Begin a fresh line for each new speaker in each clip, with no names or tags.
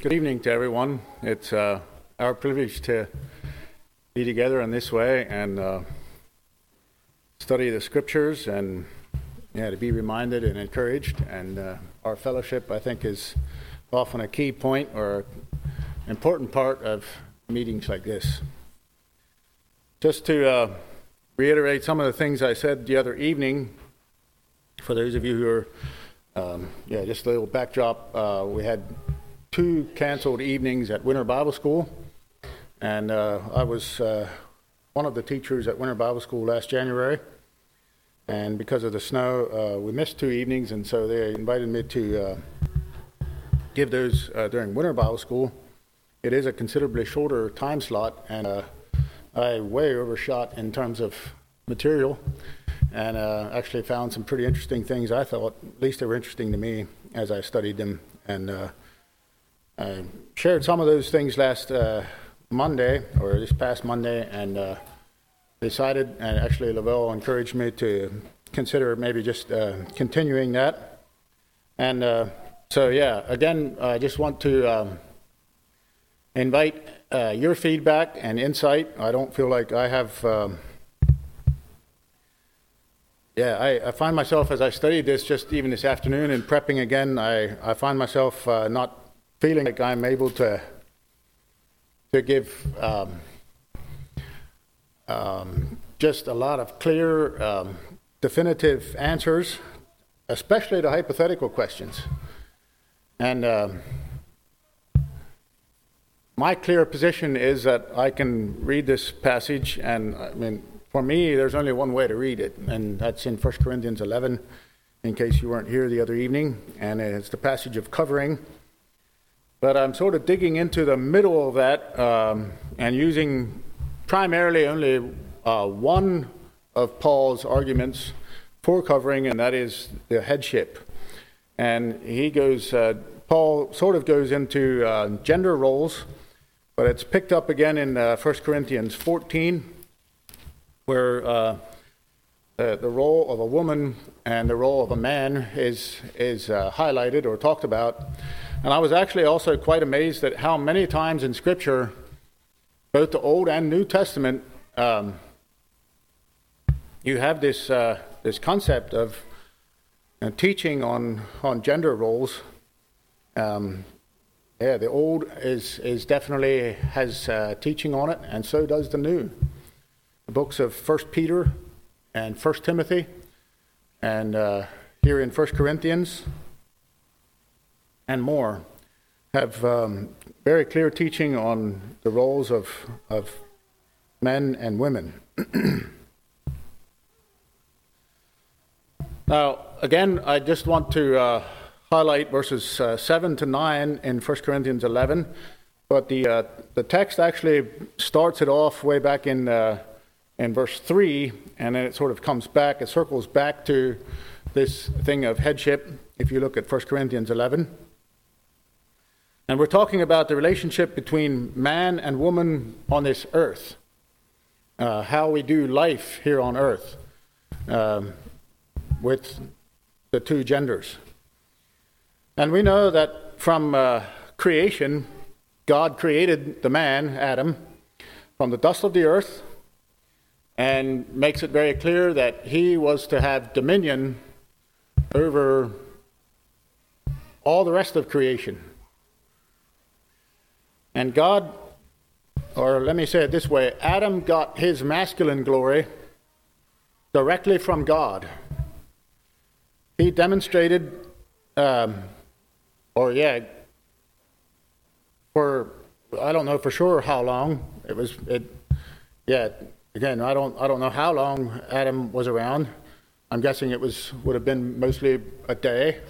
Good evening to everyone. It's uh, our privilege to be together in this way and uh, study the scriptures and yeah, to be reminded and encouraged. And uh, our fellowship, I think, is often a key point or important part of meetings like this. Just to uh, reiterate some of the things I said the other evening, for those of you who are, um, yeah, just a little backdrop. Uh, we had two canceled evenings at Winter Bible School, and uh, I was uh, one of the teachers at Winter Bible School last January. And because of the snow, uh, we missed two evenings, and so they invited me to uh, give those uh, during Winter Bible School. It is a considerably shorter time slot, and uh, I way overshot in terms of material, and actually found some pretty interesting things. I thought, at least they were interesting to me as I studied them, and I shared some of those things last uh, Monday, or this past Monday, and uh, decided, and actually Lavelle encouraged me to consider maybe just uh, continuing that. And uh, so, yeah, again, I just want to um, invite uh, your feedback and insight. I don't feel like I have. Um, yeah, I, I, find myself as I studied this just even this afternoon and prepping again, I, I find myself uh, not feeling like I'm able to to give um, um, just a lot of clear, um, definitive answers, especially to hypothetical questions. And um, my clear position is that I can read this passage, and I mean, for me, there's only one way to read it, and that's in 1 Corinthians 11, in case you weren't here the other evening, and it's the passage of covering. But I'm sort of digging into the middle of that um, and using primarily only uh, one of Paul's arguments for covering, and that is the headship. And he goes, uh, Paul sort of goes into uh, gender roles, but it's picked up again in uh, 1 Corinthians 14, where uh, the role of a woman and the role of a man is, is uh, highlighted or talked about. And I was actually also quite amazed at how many times in Scripture, both the Old and New Testament, um, you have this uh, this concept of uh, teaching on on gender roles. Um, yeah, the Old is is definitely has uh, teaching on it, and so does the New. The books of First Peter and First Timothy, and uh, here in First Corinthians and more have um, very clear teaching on the roles of, of men and women. now, again, I just want to uh, highlight verses uh, 7 to 9 in 1 Corinthians 11, but the, uh, the text actually starts it off way back in, uh, in verse 3, and then it sort of comes back, it circles back to this thing of headship if you look at 1 Corinthians 11. And we're talking about the relationship between man and woman on this earth, uh, how we do life here on earth um, with the two genders. And we know that from uh, creation, God created the man, Adam, from the dust of the earth and makes it very clear that he was to have dominion over all the rest of creation. And God, or let me say it this way Adam got his masculine glory directly from God. He demonstrated, um, or yeah, for I don't know for sure how long it was. It, yeah, again, I don't I don't know how long Adam was around. I'm guessing it was would have been mostly a day,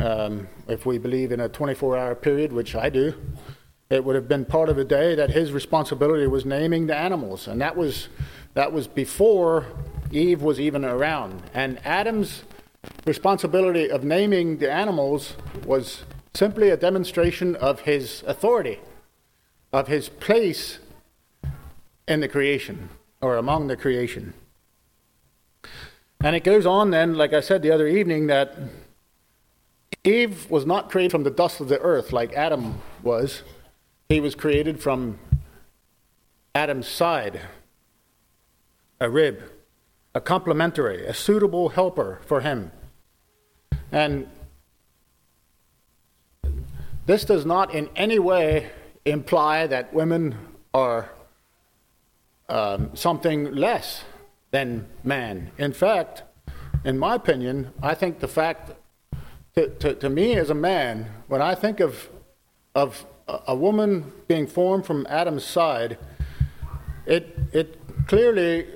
um, if we believe in a 24-hour period, which I do it would have been part of the day that his responsibility was naming the animals, and that was that was before Eve was even around. And Adam's responsibility of naming the animals was simply a demonstration of his authority, of his place in the creation or among the creation. And it goes on then, like I said the other evening, that Eve was not created from the dust of the earth like Adam was. He was created from Adam's side, a rib, a complementary, a suitable helper for him. And this does not in any way imply that women are um, something less than man. In fact, in my opinion, I think the fact to, to, to me as a man, when I think of, of a woman being formed from Adam's side, it, it clearly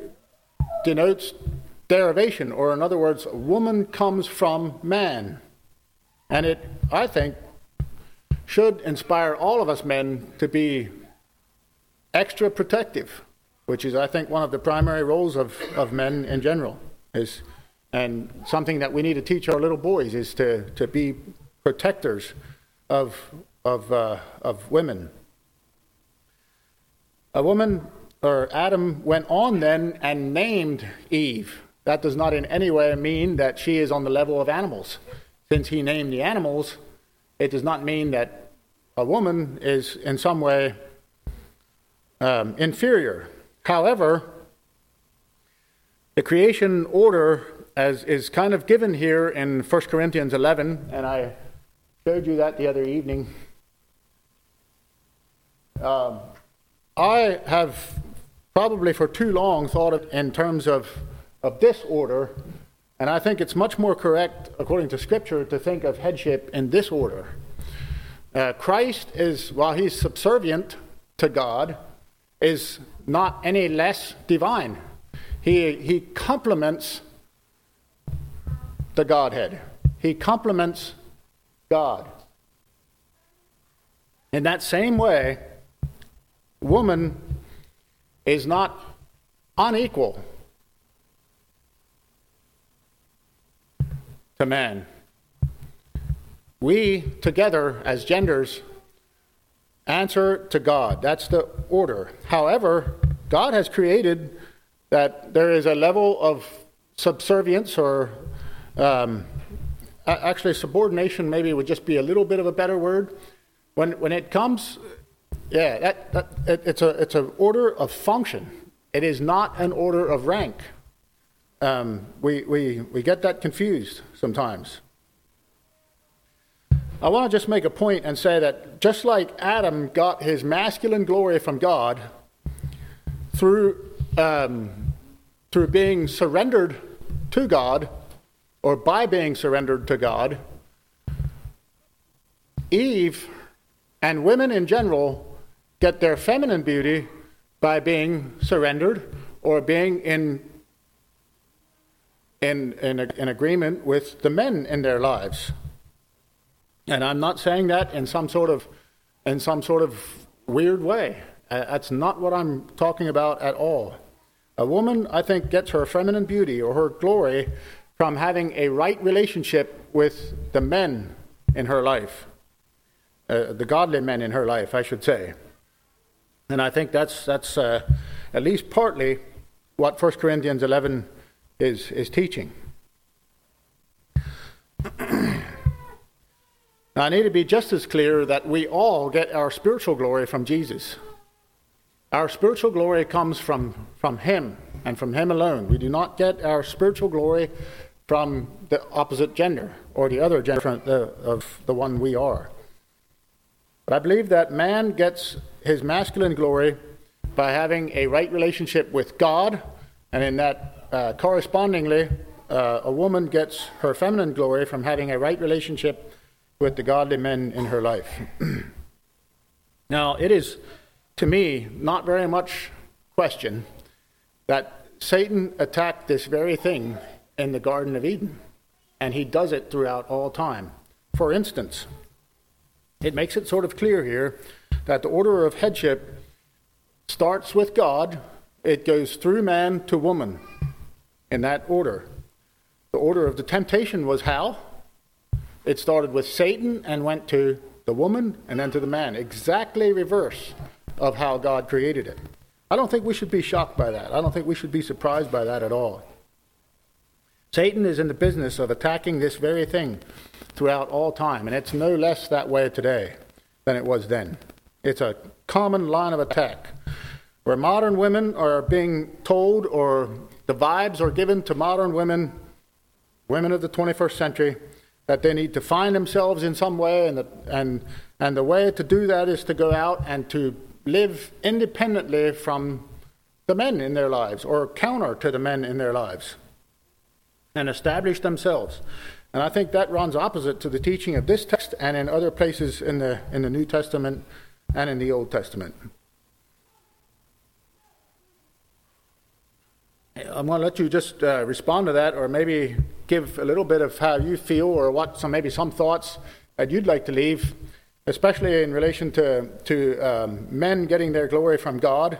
denotes derivation, or in other words, woman comes from man. And it, I think, should inspire all of us men to be extra protective, which is, I think, one of the primary roles of, of men in general. Is, and something that we need to teach our little boys is to, to be protectors of, of, uh, of women. A woman, or Adam, went on then and named Eve. That does not in any way mean that she is on the level of animals. Since he named the animals, it does not mean that a woman is in some way um, inferior. However, the creation order as is kind of given here in 1 Corinthians 11, and I showed you that the other evening. Um, I have probably for too long thought it in terms of, of this order, and I think it's much more correct, according to Scripture, to think of headship in this order. Uh, Christ is, while he's subservient to God, is not any less divine. He, he complements the Godhead, he complements God. In that same way, woman is not unequal to man we together as genders answer to God. That's the order. However, God has created that there is a level of subservience or um, actually subordination maybe would just be a little bit of a better word when when it comes yeah that, that it, it's a it's an order of function. It is not an order of rank. Um, we, we we get that confused sometimes. I want to just make a point and say that just like Adam got his masculine glory from God through, um, through being surrendered to God, or by being surrendered to God, Eve and women in general get their feminine beauty by being surrendered or being in, in, in, in agreement with the men in their lives. And I'm not saying that in some sort of, in some sort of weird way. Uh, that's not what I'm talking about at all. A woman, I think, gets her feminine beauty or her glory from having a right relationship with the men in her life, uh, the godly men in her life, I should say. And I think that's, that's uh, at least partly what 1 Corinthians 11 is, is teaching. Now, I need to be just as clear that we all get our spiritual glory from Jesus. Our spiritual glory comes from, from Him and from Him alone. We do not get our spiritual glory from the opposite gender or the other gender of the one we are. But I believe that man gets his masculine glory by having a right relationship with God, and in that uh, correspondingly, uh, a woman gets her feminine glory from having a right relationship with the godly men in her life. now, it is, to me, not very much question that Satan attacked this very thing in the Garden of Eden, and he does it throughout all time. For instance, it makes it sort of clear here that the order of headship starts with God, it goes through man to woman in that order. The order of the temptation was how? It started with Satan and went to the woman and then to the man. Exactly reverse of how God created it. I don't think we should be shocked by that. I don't think we should be surprised by that at all. Satan is in the business of attacking this very thing throughout all time, and it's no less that way today than it was then. It's a common line of attack where modern women are being told, or the vibes are given to modern women, women of the 21st century, that they need to find themselves in some way, and, the, and, and the way to do that is to go out and to live independently from the men in their lives, or counter to the men in their lives, and establish themselves. And I think that runs opposite to the teaching of this text and in other places in the, in the New Testament and in the Old Testament. I'm going to let you just uh, respond to that, or maybe give a little bit of how you feel, or what some maybe some thoughts that you'd like to leave, especially in relation to to um, men getting their glory from God,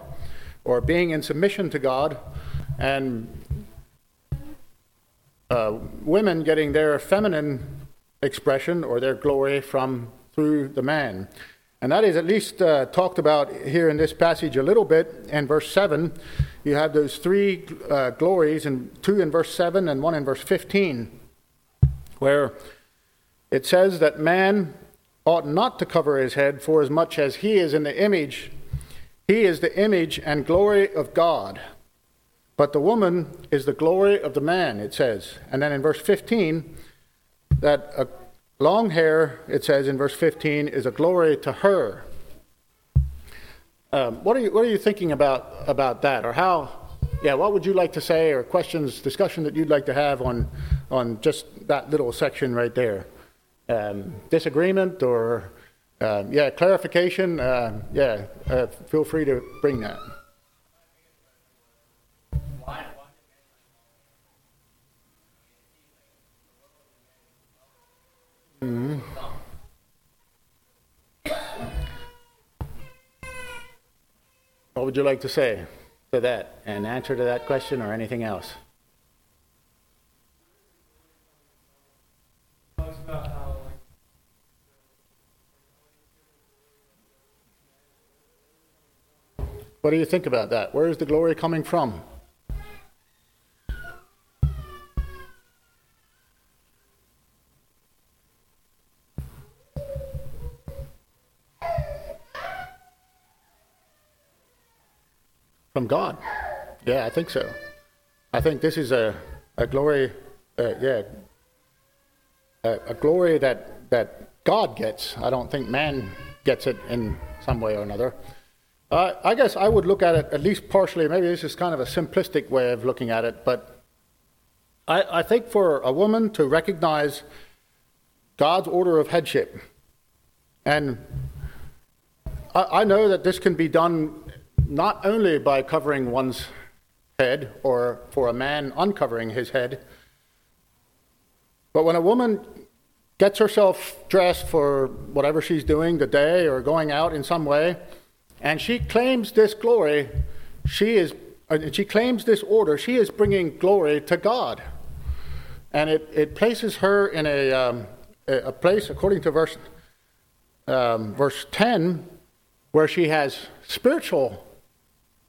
or being in submission to God, and uh, women getting their feminine expression or their glory from through the man. And that is at least uh, talked about here in this passage a little bit in verse 7. You have those three uh, glories, and two in verse 7 and one in verse 15, where it says that man ought not to cover his head, for as much as he is in the image, he is the image and glory of God. But the woman is the glory of the man, it says. And then in verse 15, that a long hair, it says in verse 15, is a glory to her. Um, what, are you, what are you thinking about, about that? Or how, yeah, what would you like to say, or questions, discussion that you'd like to have on, on just that little section right there? Um, disagreement or, uh, yeah, clarification? Uh, yeah, uh, feel free to bring that. Mm-hmm. What would you like to say to that? An answer to that question or anything else? What do you think about that? Where is the glory coming from? From God. Yeah, I think so. I think this is a, a glory, uh, yeah, a, a, glory that, that God gets. I don't think man gets it in some way or another. Uh, I guess I would look at it at least partially. Maybe this is kind of a simplistic way of looking at it, but I, I think for a woman to recognize God's order of headship, and I, I know that this can be done not only by covering one's head or for a man uncovering his head, but when a woman gets herself dressed for whatever she's doing the day or going out in some way, and she claims this glory, she is uh, she claims this order, she is bringing glory to God. And it, it places her in a, um, a place, according to verse, um, verse 10, where she has spiritual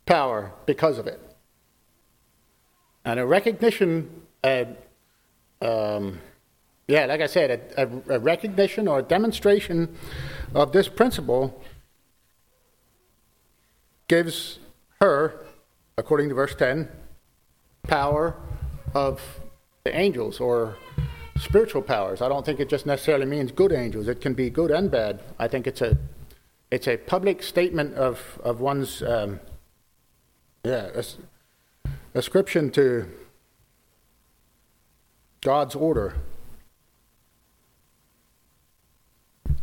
power because of it. And a recognition, uh, um, yeah, like I said, a, a, a recognition or a demonstration of this principle gives her, according to verse 10, power of the angels or spiritual powers. I don't think it just necessarily means good angels. It can be good and bad. I think it's a it's a public statement of of one's um, yeah, ascription to God's order.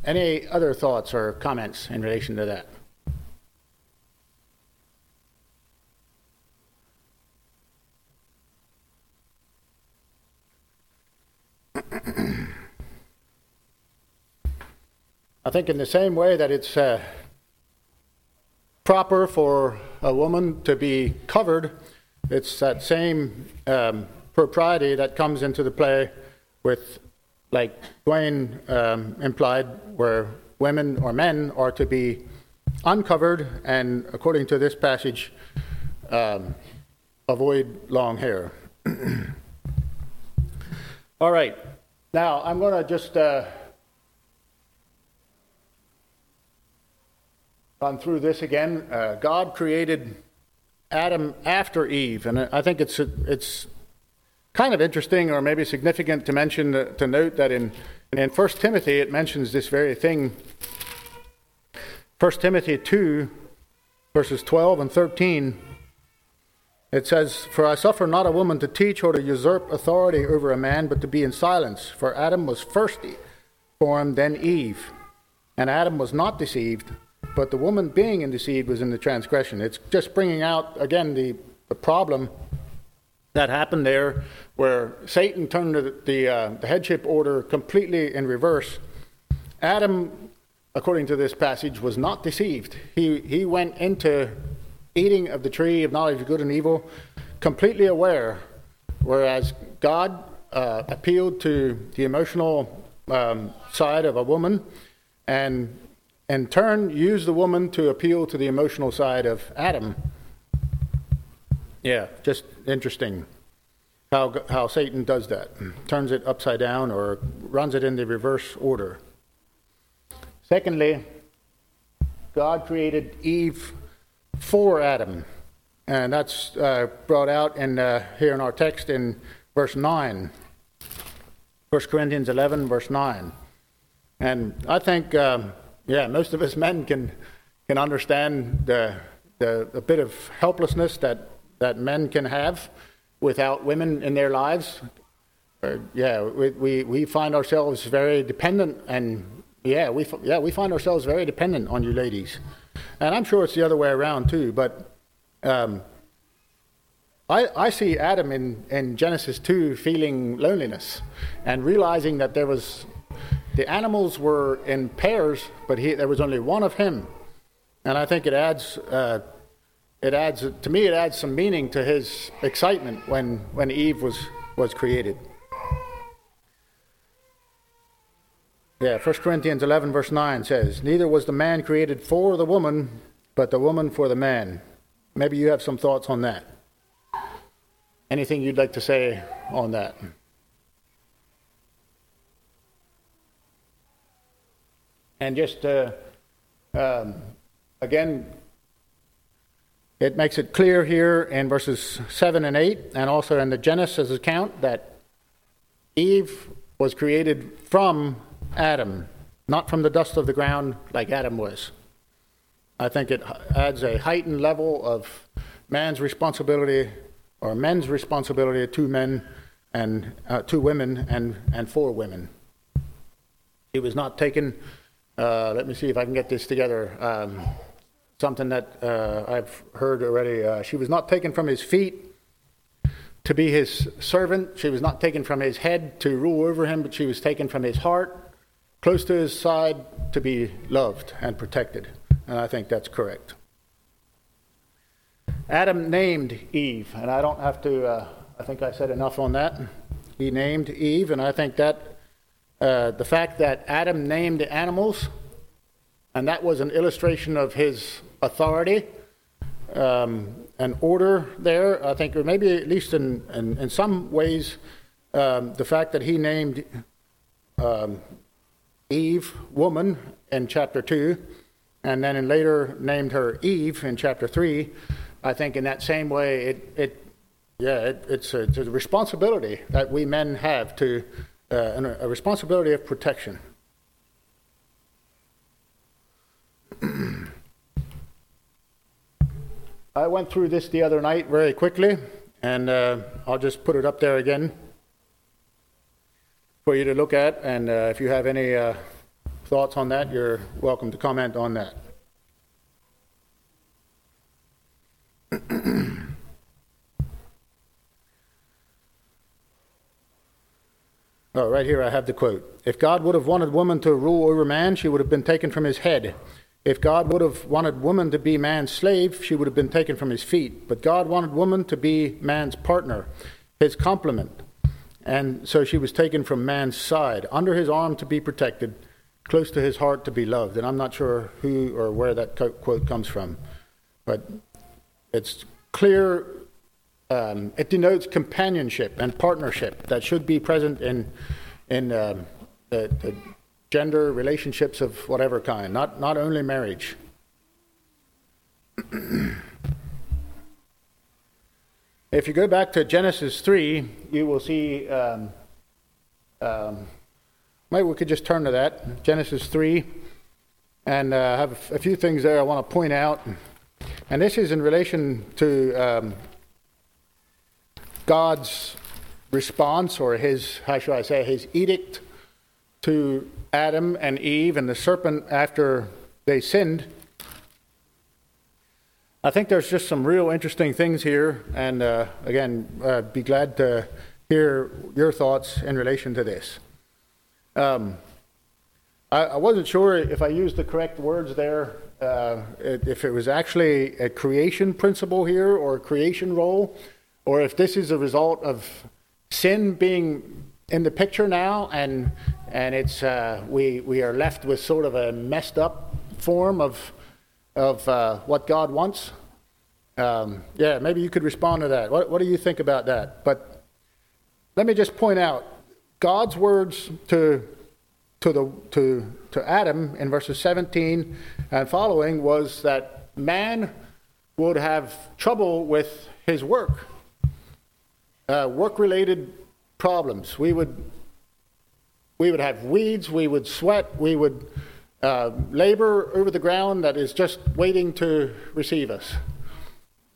Any other thoughts or comments in relation to that? I think, in the same way that it's uh, proper for a woman to be covered, it's that same um, propriety that comes into the play with, like Dwayne um, implied, where women or men are to be uncovered and, according to this passage, um, avoid long hair. All right. Now, I'm going to just uh, run through this again. Uh, God created Adam after Eve, and I think it's, it's kind of interesting or maybe significant to mention, uh, to note that in, in 1 Timothy it mentions this very thing. 1 Timothy 2, verses 12 and 13 it says, For I suffer not a woman to teach or to usurp authority over a man, but to be in silence. For Adam was first formed, then Eve. And Adam was not deceived, but the woman being deceived was in the transgression. It's just bringing out, again, the, the problem that happened there where Satan turned the, the, uh, the headship order completely in reverse. Adam, according to this passage, was not deceived. He, he went into eating of the tree of knowledge of good and evil, completely aware, whereas God uh, appealed to the emotional um, side of a woman and in turn used the woman to appeal to the emotional side of Adam. Yeah, just interesting how, how Satan does that. Turns it upside down or runs it in the reverse order. Secondly, God created Eve for Adam. And that's uh, brought out in, uh, here in our text in verse 9. 1 Corinthians 11, verse 9. And I think, um, yeah, most of us men can, can understand the, the, the bit of helplessness that, that men can have without women in their lives. Uh, yeah, we, we, we find ourselves very dependent, and yeah, we, yeah, we find ourselves very dependent on you ladies. And I'm sure it's the other way around too, but um, I, I, see Adam in, in Genesis 2 feeling loneliness and realizing that there was, the animals were in pairs, but he, there was only one of him. And I think it adds, uh, it adds, to me, it adds some meaning to his excitement when, when Eve was, was created. Yeah, 1 Corinthians 11, verse 9 says, Neither was the man created for the woman, but the woman for the man. Maybe you have some thoughts on that. Anything you'd like to say on that? And just uh, um, again, it makes it clear here in verses 7 and 8, and also in the Genesis account, that Eve was created from Adam, not from the dust of the ground like Adam was. I think it adds a heightened level of man's responsibility or men's responsibility to men and uh, to women and, and for women. He was not taken, uh, let me see if I can get this together. Um, something that uh, I've heard already. Uh, she was not taken from his feet to be his servant. She was not taken from his head to rule over him, but she was taken from his heart close to his side to be loved and protected. And I think that's correct. Adam named Eve, and I don't have to, uh, I think I said enough on that. He named Eve, and I think that uh, the fact that Adam named animals, and that was an illustration of his authority um, and order there, I think, or maybe at least in, in, in some ways, um, the fact that he named um, Eve, woman, in chapter 2, and then in later named her Eve in chapter 3, I think in that same way, it, it yeah, it, it's, a, it's, a, responsibility that we men have to, uh, a responsibility of protection. I went through this the other night very quickly, and uh, I'll just put it up there again for you to look at. And uh, if you have any uh, thoughts on that, you're welcome to comment on that. oh, right here I have the quote. If God would have wanted woman to rule over man, she would have been taken from his head. If God would have wanted woman to be man's slave, she would have been taken from his feet. But God wanted woman to be man's partner, his complement. And so she was taken from man's side, under his arm to be protected, close to his heart to be loved. And I'm not sure who or where that quote comes from, but it's clear um, it denotes companionship and partnership that should be present in in um, the, the gender relationships of whatever kind, not not only marriage. if you go back to Genesis three, you will see. Um, um, maybe we could just turn to that Genesis three, and uh, have a few things there I want to point out. And this is in relation to um, God's response, or his, how should I say, his edict to Adam and Eve and the serpent after they sinned. I think there's just some real interesting things here, and uh, again, uh, be glad to hear your thoughts in relation to this. Um, I, I, wasn't sure if I used the correct words there, uh, if it was actually a creation principle here or a creation role or if this is a result of sin being in the picture now, and and it's uh, we we are left with sort of a messed up form of of uh, what God wants. Um, yeah, maybe you could respond to that. What what do you think about that? But let me just point out God's words to to the to to Adam in verses 17 and following was that man would have trouble with his work uh, work-related problems. We would we would have weeds. We would sweat. We would uh, labor over the ground that is just waiting to receive us,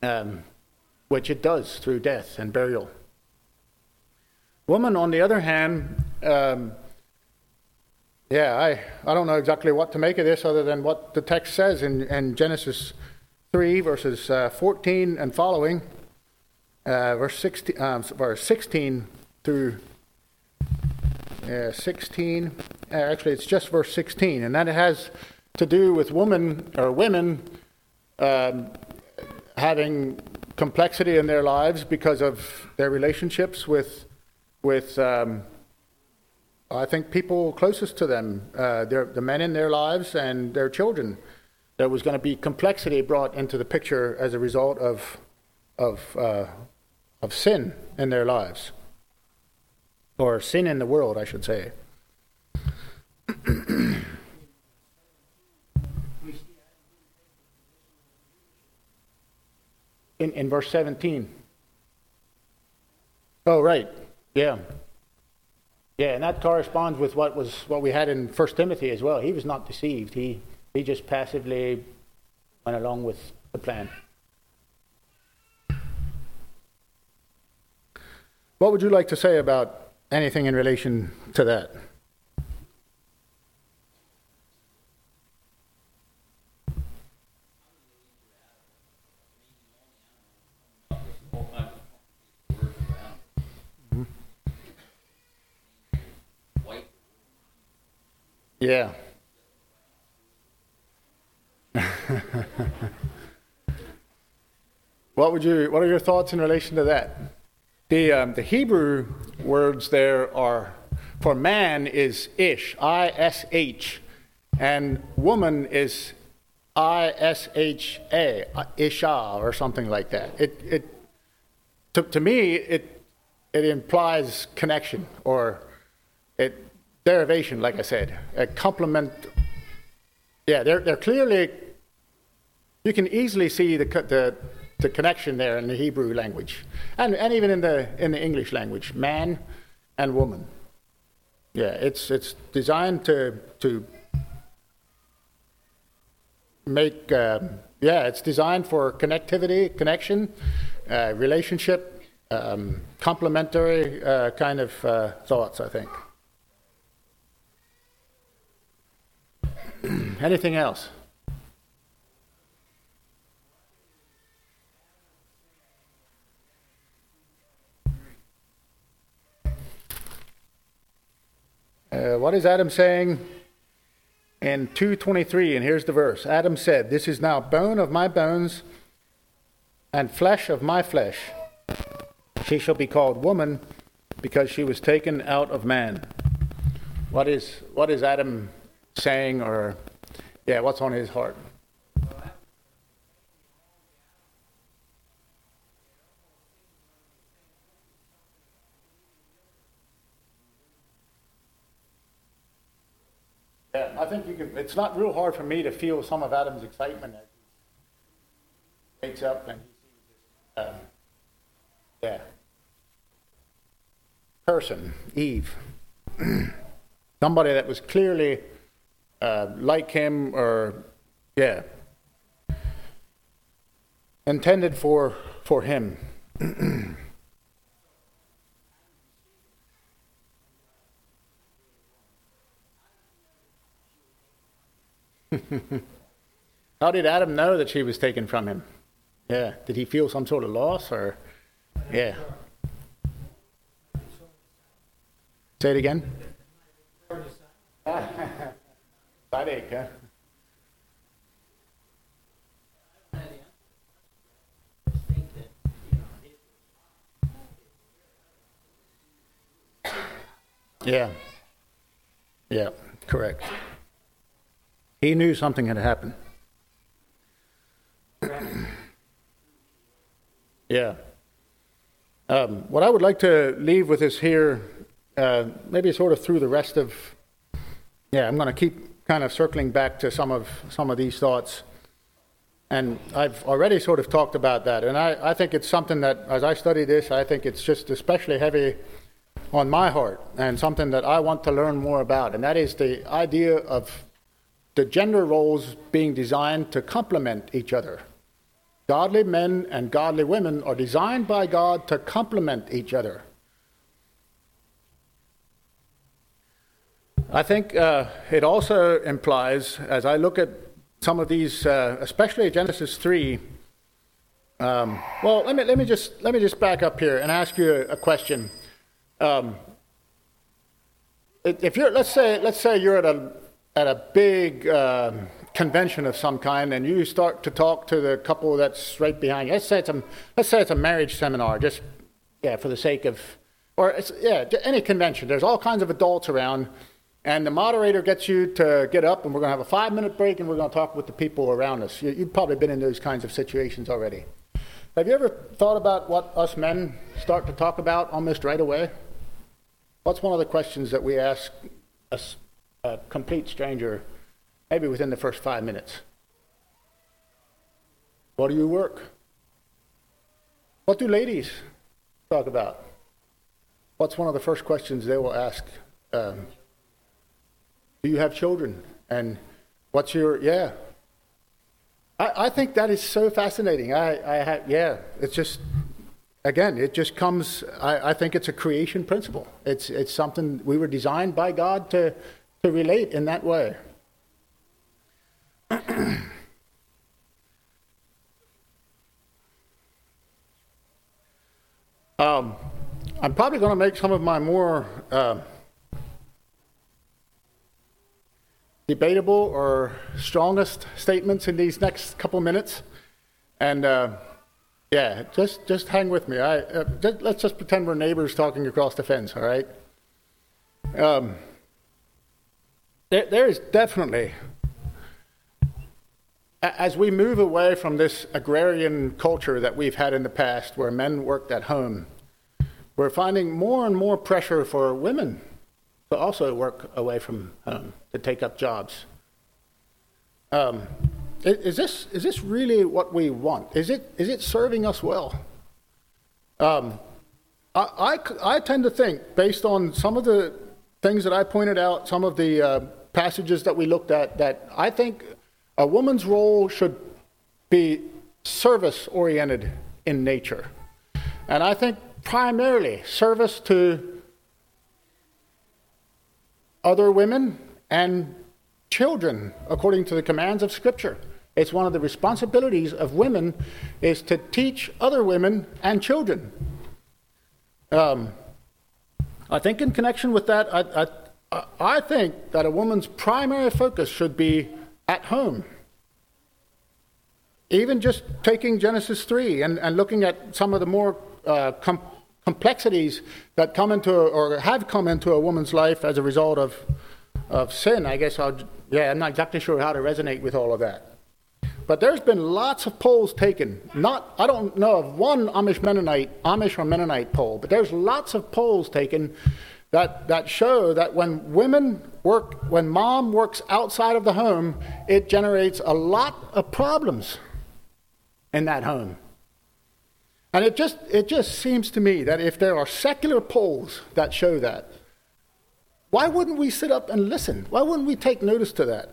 um, which it does through death and burial. Woman, on the other hand, um, yeah, I, I don't know exactly what to make of this other than what the text says in, in Genesis 3, verses uh, 14 and following uh, verse 16, um, verse 16 through uh, 16. Uh, actually, it's just verse 16, and that has to do with women or women um, having complexity in their lives because of their relationships with with um, I think people closest to them, uh, the men in their lives and their children. There was going to be complexity brought into the picture as a result of of uh, of sin in their lives, or sin in the world, I should say. in, in verse 17. Oh, right. Yeah. Yeah, and that corresponds with what was what we had in First Timothy as well. He was not deceived. He he just passively went along with the plan. What would you like to say about anything in relation to that? Yeah. what would you what are your thoughts in relation to that? The, um, the Hebrew words there are for man is ish, I S H, and woman is I S H A, isha, or something like that. It, it, to, to me, it, it implies connection or it, derivation, like I said, a complement. Yeah, they're, they're clearly, you can easily see the, the, the connection there in the Hebrew language, and, and even in the, in the English language, man and woman. Yeah, it's, it's designed to, to make, uh, yeah, it's designed for connectivity, connection, uh, relationship, um, complementary uh, kind of uh, thoughts, I think. Anything else? Uh, what is Adam saying in 223? And here's the verse Adam said, This is now bone of my bones and flesh of my flesh. She shall be called woman because she was taken out of man. What is, what is Adam saying, or yeah, what's on his heart? Think you can, it's not real hard for me to feel some of Adam's excitement as he wakes up and he sees this, um, yeah, person, Eve. Somebody that was clearly uh, like him or, yeah, intended for, for him. How did Adam know that she was taken from him? Yeah. Did he feel some sort of loss or? Yeah. Say it again. Side huh? Yeah, correct. He knew something had happened. yeah. Um, what I would like to leave with is here, uh, maybe sort of through the rest of, yeah, I'm going to keep kind of circling back to some of some of these thoughts, and I've already sort of talked about that, and I, I think it's something that as I study this, I think it's just especially heavy on my heart and something that I want to learn more about, and that is the idea of the gender roles being designed to complement each other. Godly men and godly women are designed by God to complement each other. I think uh, it also implies, as I look at some of these, uh, especially Genesis 3, um, well, let me, let, me just, let me just back up here and ask you a, a question. Um, if you're, let's say, let's say you're at a at a big uh, convention of some kind and you start to talk to the couple that's right behind you. Let's say it's a, let's say it's a marriage seminar, just yeah, for the sake of, or it's, yeah, any convention. There's all kinds of adults around, and the moderator gets you to get up, and we're going to have a five minute break, and we're going to talk with the people around us. You, you've probably been in those kinds of situations already. Have you ever thought about what us men start to talk about almost right away? What's one of the questions that we ask us a complete stranger, maybe within the first five minutes. What do you work? What do ladies talk about? What's one of the first questions they will ask? Um, do you have children? And what's your, yeah. I, I think that is so fascinating. I, I have, yeah, it's just, again, it just comes, I, I think it's a creation principle. It's, it's something we were designed by God to, to relate in that way. um, I'm probably going to make some of my more uh, debatable or strongest statements in these next couple minutes, and uh, yeah, just just hang with me. I uh, just, let's just pretend we're neighbors talking across the fence. All right. Um, there, there is definitely, as we move away from this agrarian culture that we've had in the past where men worked at home, we're finding more and more pressure for women to also work away from home, to take up jobs. Um, is, this, is this really what we want? Is it, is it serving us well? Um, I, I, I, tend to think, based on some of the things that I pointed out, some of the uh, passages that we looked at that I think a woman's role should be service oriented in nature. And I think primarily service to other women and children according to the commands of scripture it's one of the responsibilities of women is to teach other women and children um, i think in connection with that I, I, I think that a woman's primary focus should be at home. Even just taking Genesis 3 and, and looking at some of the more uh, com- complexities that come into or have come into a woman's life as a result of, of sin, I guess I'll, yeah, I'm not exactly sure how to resonate with all of that. But there's been lots of polls taken. Not, I don't know of one Amish Mennonite, Amish or Mennonite poll, but there's lots of polls taken that, that show that when women work, when mom works outside of the home, it generates a lot of problems in that home. And it just, it just seems to me that if there are secular polls that show that, why wouldn't we sit up and listen? Why wouldn't we take notice to that?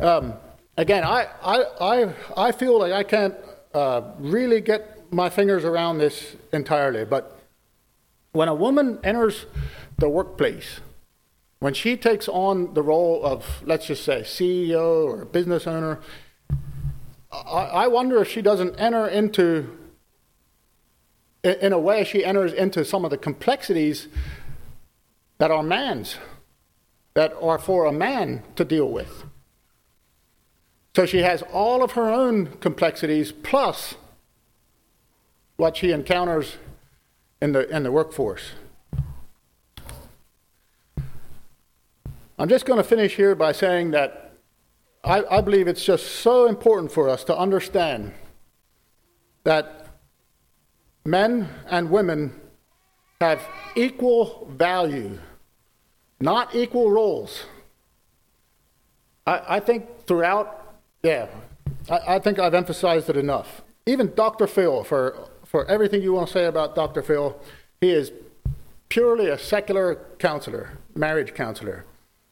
Um, again, I, I, I, I feel like I can't uh, really get my fingers around this entirely, but when a woman enters the workplace, when she takes on the role of, let's just say, CEO or business owner, I, I wonder if she doesn't enter into, in a way, she enters into some of the complexities that are man's, that are for a man to deal with. So she has all of her own complexities plus what she encounters in the, in the workforce. I'm just going to finish here by saying that I, I believe it's just so important for us to understand that men and women have equal value, not equal roles. I, I think throughout, yeah, I, I think I've emphasized it enough. Even Dr. Phil, for for everything you want to say about Dr. Phil. He is purely a secular counselor, marriage counselor.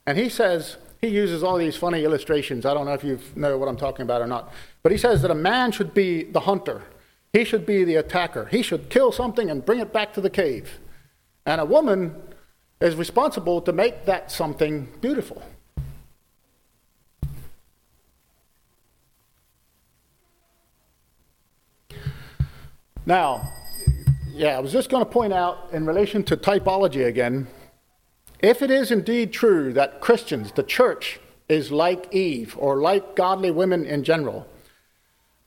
And he says, he uses all these funny illustrations. I don't know if you know what I'm talking about or not. But he says that a man should be the hunter, he should be the attacker. He should kill something and bring it back to the cave. And a woman is responsible to make that something beautiful. Now, yeah, I was just going to point out in relation to typology again if it is indeed true that Christians, the church, is like Eve or like godly women in general,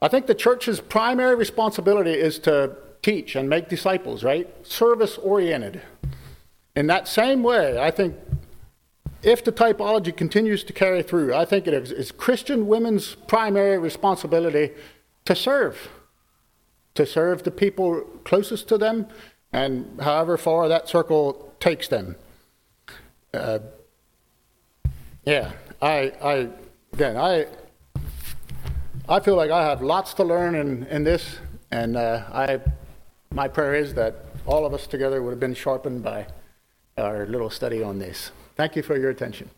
I think the church's primary responsibility is to teach and make disciples, right? Service oriented. In that same way, I think if the typology continues to carry through, I think it is Christian women's primary responsibility to serve to serve the people closest to them, and however far that circle takes them. Uh, yeah, I, I, again, I, I feel like I have lots to learn in, in this, and uh, I, my prayer is that all of us together would have been sharpened by our little study on this. Thank you for your attention.